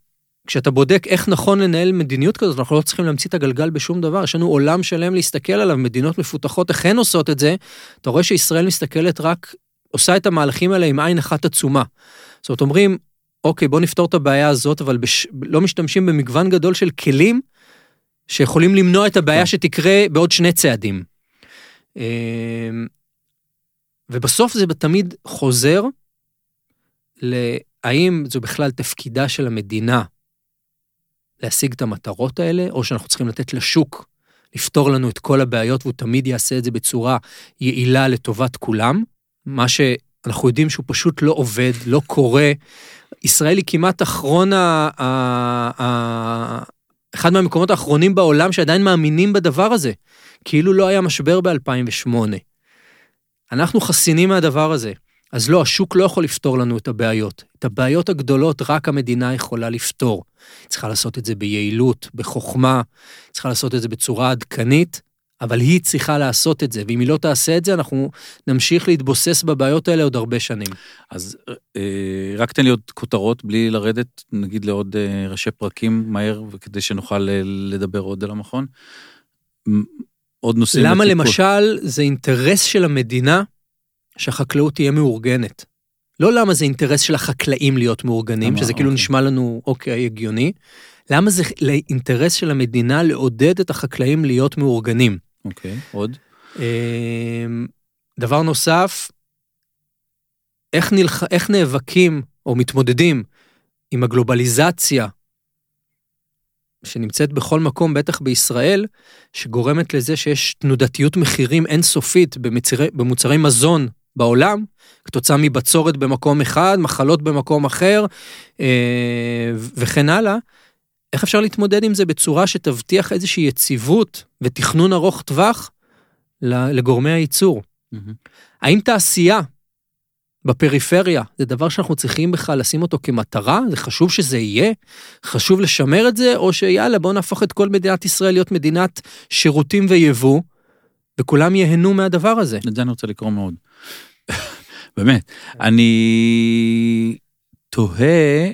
כשאתה בודק איך נכון לנהל מדיניות כזאת, אנחנו לא צריכים להמציא את הגלגל בשום דבר, יש לנו עולם שלם להסתכל עליו, מדינות מפותחות הן עושות את זה, אתה רואה שישראל מסתכלת רק, עושה את המהלכים האלה עם עין אחת עצומה. זאת אומרת, אומרים, אוקיי, בוא נפתור את הבעיה הזאת, אבל בש... לא משתמשים במגוון גדול של כלים שיכולים למנוע את הבעיה כן. שתקרה בעוד שני צעדים. אמ, ובסוף זה תמיד חוזר להאם זו בכלל תפקידה של המדינה להשיג את המטרות האלה, או שאנחנו צריכים לתת לשוק לפתור לנו את כל הבעיות, והוא תמיד יעשה את זה בצורה יעילה לטובת כולם, מה שאנחנו יודעים שהוא פשוט לא עובד, לא קורה. ישראל היא כמעט אחרון ה... אחד מהמקומות האחרונים בעולם שעדיין מאמינים בדבר הזה, כאילו לא היה משבר ב-2008. אנחנו חסינים מהדבר הזה. אז לא, השוק לא יכול לפתור לנו את הבעיות. את הבעיות הגדולות רק המדינה יכולה לפתור. היא צריכה לעשות את זה ביעילות, בחוכמה, צריכה לעשות את זה בצורה עדכנית, אבל היא צריכה לעשות את זה, ואם היא לא תעשה את זה, אנחנו נמשיך להתבוסס בבעיות האלה עוד הרבה שנים. אז אה, רק תן לי עוד כותרות, בלי לרדת, נגיד לעוד אה, ראשי פרקים מהר, וכדי שנוכל אה, לדבר עוד על המכון. עוד נושאים. למה לטיפול. למשל זה אינטרס של המדינה שהחקלאות תהיה מאורגנת? לא למה זה אינטרס של החקלאים להיות מאורגנים? שזה כאילו אוקיי. נשמע לנו אוקיי, הגיוני. למה זה לאינטרס של המדינה לעודד את החקלאים להיות מאורגנים? אוקיי, עוד? אמ, דבר נוסף, איך, נלח... איך נאבקים או מתמודדים עם הגלובליזציה שנמצאת בכל מקום, בטח בישראל, שגורמת לזה שיש תנודתיות מחירים אינסופית במוצרי, במוצרי מזון בעולם, כתוצאה מבצורת במקום אחד, מחלות במקום אחר אה, וכן הלאה. איך אפשר להתמודד עם זה בצורה שתבטיח איזושהי יציבות ותכנון ארוך טווח לגורמי הייצור? מהמם. האם תעשייה בפריפריה זה דבר שאנחנו צריכים בכלל לשים אותו כמטרה? זה חשוב שזה יהיה? חשוב לשמר את זה? או שיאללה, בואו נהפוך את כל מדינת ישראל להיות מדינת שירותים ויבוא, וכולם ייהנו מהדבר הזה. את זה אני רוצה לקרוא מאוד. באמת. אני תוהה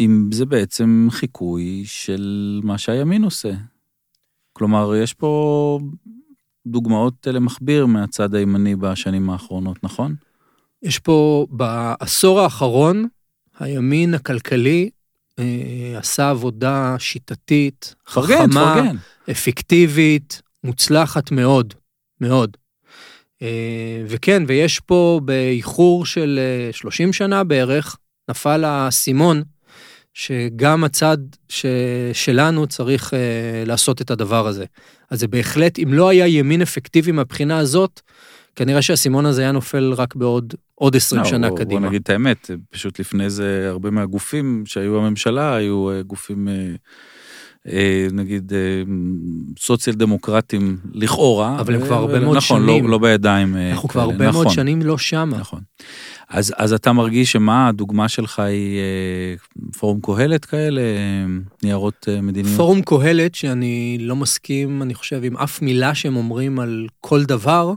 אם זה בעצם חיקוי של מה שהימין עושה. כלומר, יש פה דוגמאות למכביר מהצד הימני בשנים האחרונות, נכון? יש פה, בעשור האחרון, הימין הכלכלי אה, עשה עבודה שיטתית, פרגן, חכמה, פרגן. אפקטיבית, מוצלחת מאוד, מאוד. אה, וכן, ויש פה באיחור של אה, 30 שנה בערך, נפל האסימון שגם הצד ש... שלנו צריך אה, לעשות את הדבר הזה. אז זה בהחלט, אם לא היה ימין אפקטיבי מהבחינה הזאת, כנראה שהאסימון הזה היה נופל רק בעוד עוד 20 לא, שנה בוא- קדימה. בוא נגיד את האמת, פשוט לפני זה הרבה מהגופים שהיו בממשלה היו אה, גופים, אה, נגיד, אה, סוציאל דמוקרטיים לכאורה. אבל הם כבר ו- הרבה מאוד נכון, שנים. לא, לא בידיים אה, אנחנו כבר הרבה מאוד נכון, שנים לא שמה. נכון. אז, אז אתה מרגיש שמה הדוגמה שלך היא אה, פורום קהלת כאלה, אה, ניירות אה, מדיניות? פורום קהלת, שאני לא מסכים, אני חושב, עם אף מילה שהם אומרים על כל דבר,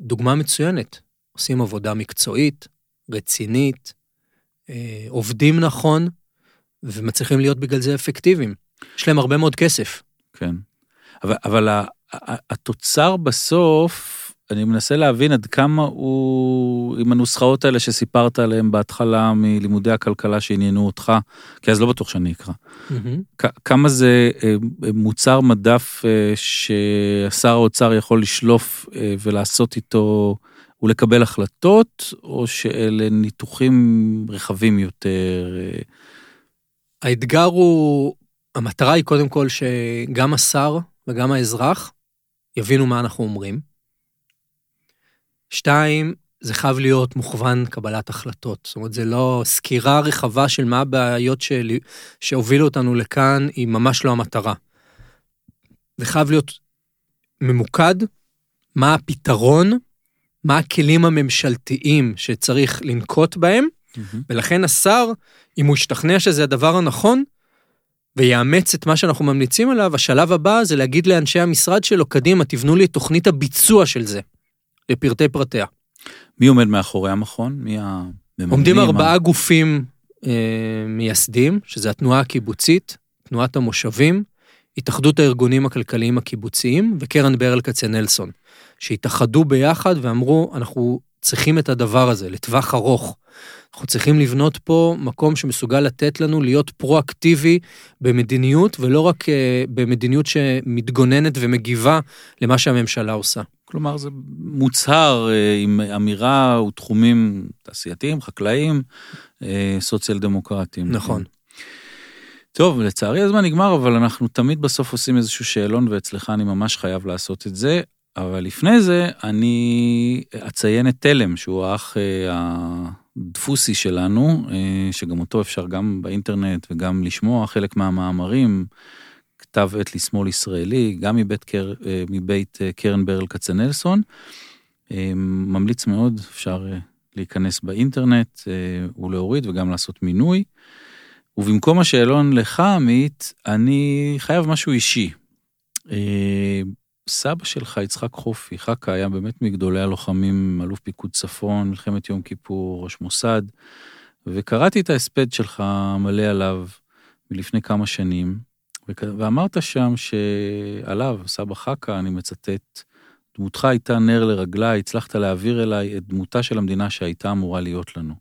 דוגמה מצוינת. עושים עבודה מקצועית, רצינית, אה, עובדים נכון, ומצליחים להיות בגלל זה אפקטיביים. יש להם הרבה מאוד כסף. כן. אבל, אבל התוצר בסוף, אני מנסה להבין עד כמה הוא, עם הנוסחאות האלה שסיפרת עליהן בהתחלה מלימודי הכלכלה שעניינו אותך, כי אז לא בטוח שאני אקרא. כ- כמה זה אה, מוצר מדף אה, ששר האוצר יכול לשלוף אה, ולעשות איתו ולקבל החלטות, או שאלה ניתוחים רחבים יותר? אה, האתגר הוא, המטרה היא קודם כל שגם השר וגם האזרח יבינו מה אנחנו אומרים. שתיים, זה חייב להיות מוכוון קבלת החלטות. זאת אומרת, זה לא סקירה רחבה של מה הבעיות של... שהובילו אותנו לכאן, היא ממש לא המטרה. זה חייב להיות ממוקד, מה הפתרון, מה הכלים הממשלתיים שצריך לנקוט בהם, ולכן השר, אם הוא ישתכנע שזה הדבר הנכון, ויאמץ את מה שאנחנו ממליצים עליו, השלב הבא זה להגיד לאנשי המשרד שלו, קדימה, תבנו לי את תוכנית הביצוע של זה, לפרטי פרטיה. מי עומד מאחורי המכון? מי המממנים? עומדים ארבעה גופים אה, מייסדים, שזה התנועה הקיבוצית, תנועת המושבים, התאחדות הארגונים הכלכליים הקיבוציים וקרן ברל כצנלסון, שהתאחדו ביחד ואמרו, אנחנו צריכים את הדבר הזה לטווח ארוך. אנחנו צריכים לבנות פה מקום שמסוגל לתת לנו להיות פרואקטיבי במדיניות, ולא רק אה, במדיניות שמתגוננת ומגיבה למה שהממשלה עושה. כלומר, זה מוצהר אה, עם אמירה ותחומים תעשייתיים, חקלאיים, אה, סוציאל דמוקרטיים. נכון. טוב, לצערי הזמן נגמר, אבל אנחנו תמיד בסוף עושים איזשהו שאלון, ואצלך אני ממש חייב לעשות את זה. אבל לפני זה, אני אציין את תלם, שהוא האח הדפוסי שלנו, אה, שגם אותו אפשר גם באינטרנט וגם לשמוע חלק מהמאמרים, כתב עת לשמאל ישראלי, גם מבית, קר, אה, מבית אה, קרן ברל כצנלסון. ממליץ מאוד, אפשר להיכנס באינטרנט ולהוריד וגם לעשות מינוי. ובמקום השאלון לך, עמית, אני חייב משהו אישי. סבא שלך, יצחק חופי, חכה, היה באמת מגדולי הלוחמים, אלוף פיקוד צפון, מלחמת יום כיפור, ראש מוסד, וקראתי את ההספד שלך מלא עליו מלפני כמה שנים, ואמרת שם שעליו, סבא חכה, אני מצטט, דמותך הייתה נר לרגליי, הצלחת להעביר אליי את דמותה של המדינה שהייתה אמורה להיות לנו.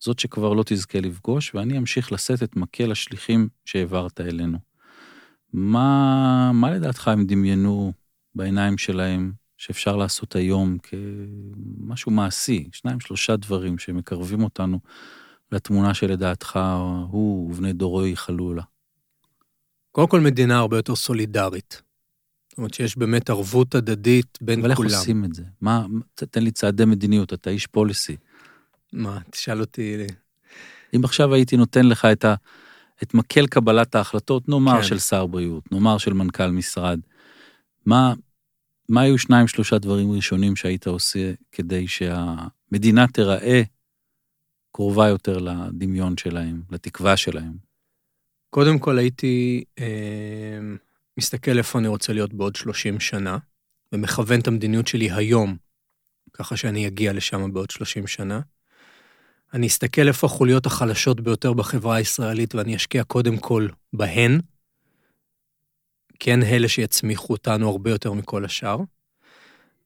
זאת שכבר לא תזכה לפגוש, ואני אמשיך לשאת את מקל השליחים שהעברת אלינו. מה, מה לדעתך הם דמיינו בעיניים שלהם שאפשר לעשות היום כמשהו מעשי, שניים, שלושה דברים שמקרבים אותנו לתמונה שלדעתך הוא ובני דורו ייחלו לה. קודם כל מדינה הרבה יותר סולידרית. זאת אומרת שיש באמת ערבות הדדית בין אבל איך כולם. עושים את זה? מה, תן לי צעדי מדיניות, אתה איש פוליסי. מה, תשאל אותי, אם עכשיו הייתי נותן לך את, ה, את מקל קבלת ההחלטות, נאמר כן. של שר בריאות, נאמר של מנכ"ל משרד, מה, מה היו שניים, שלושה דברים ראשונים שהיית עושה כדי שהמדינה תיראה קרובה יותר לדמיון שלהם, לתקווה שלהם? קודם כל הייתי אה, מסתכל איפה אני רוצה להיות בעוד 30 שנה, ומכוון את המדיניות שלי היום, ככה שאני אגיע לשם בעוד 30 שנה. אני אסתכל איפה החוליות החלשות ביותר בחברה הישראלית, ואני אשקיע קודם כל בהן, כי הן אלה שיצמיחו אותנו הרבה יותר מכל השאר.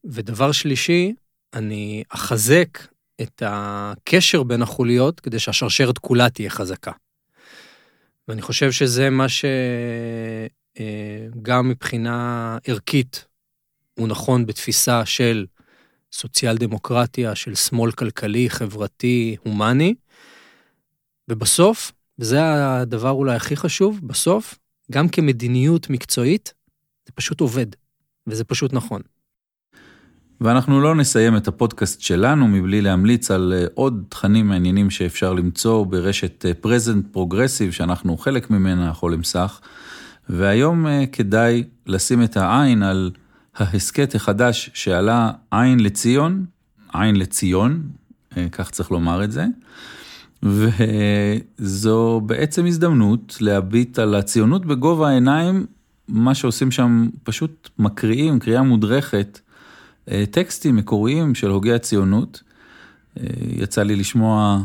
ודבר שלישי, אני אחזק את הקשר בין החוליות כדי שהשרשרת כולה תהיה חזקה. ואני חושב שזה מה שגם מבחינה ערכית הוא נכון בתפיסה של סוציאל דמוקרטיה, של שמאל כלכלי, חברתי, הומני. ובסוף, וזה הדבר אולי הכי חשוב, בסוף, גם כמדיניות מקצועית, זה פשוט עובד, וזה פשוט נכון. ואנחנו לא נסיים את הפודקאסט שלנו מבלי להמליץ על אה, עוד תכנים מעניינים שאפשר למצוא ברשת Present Progressive, שאנחנו חלק ממנה, חולם שח. והיום אה, כדאי לשים את העין על ההסכת החדש שעלה עין לציון, עין לציון, אה, כך צריך לומר את זה. וזו בעצם הזדמנות להביט על הציונות בגובה העיניים, מה שעושים שם פשוט מקריאים, קריאה מודרכת, אה, טקסטים מקוריים של הוגי הציונות. יצא לי לשמוע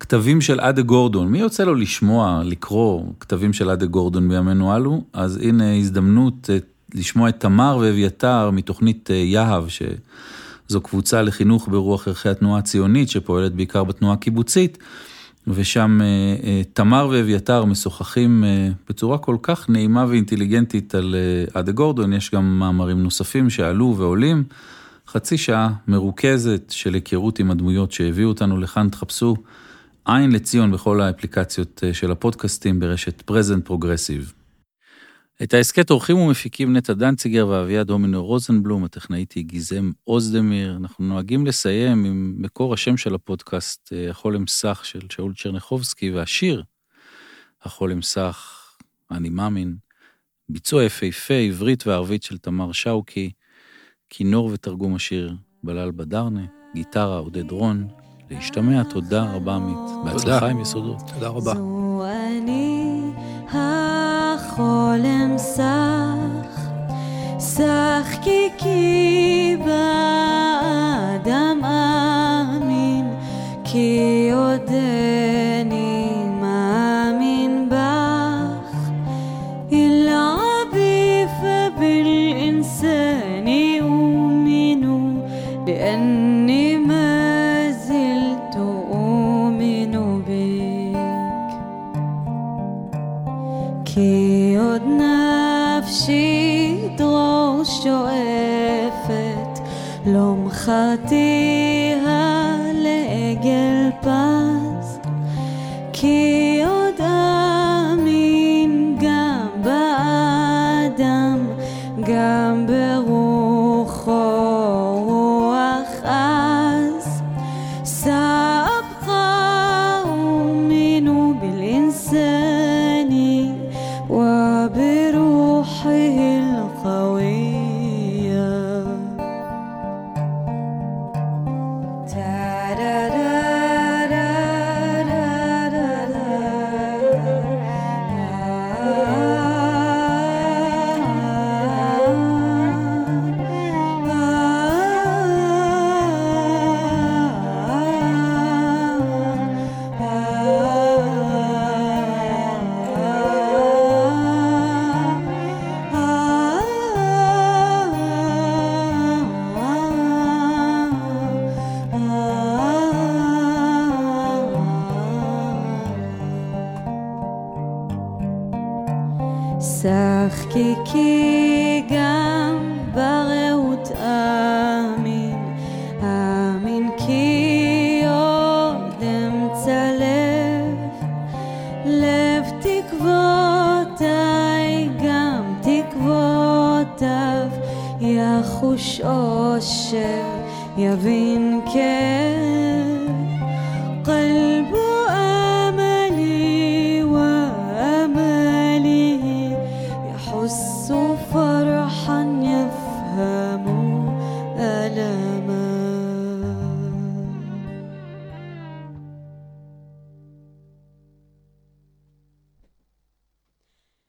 כתבים של אדה גורדון, מי יוצא לו לשמוע, לקרוא כתבים של אדה גורדון בימינו אלו? אז הנה הזדמנות אה, לשמוע את תמר ואביתר מתוכנית אה, יהב, שזו קבוצה לחינוך ברוח ערכי התנועה הציונית, שפועלת בעיקר בתנועה הקיבוצית, ושם אה, תמר ואביתר משוחחים בצורה כל כך נעימה ואינטליגנטית על אדה גורדון, יש גם מאמרים נוספים שעלו ועולים. חצי שעה מרוכזת של היכרות עם הדמויות שהביאו אותנו לכאן, תחפשו עין לציון בכל האפליקציות אה, של הפודקאסטים ברשת Present Progressive. את ההסכת עורכים ומפיקים נטע דנציגר ואביעד הומינר רוזנבלום, הטכנאית היא גיזם אוזדמיר. אנחנו נוהגים לסיים עם מקור השם של הפודקאסט, אה, החולם שח של שאול צ'רניחובסקי, והשיר, החולם שח, אני מאמין, ביצוע יפהפה, עברית וערבית של תמר שאוקי, כינור ותרגום השיר בלל בדרנה, גיטרה עודד רון, להשתמע, תודה רבה עמית. בהצלחה עם יסודות. תודה רבה. החולם סך, ti.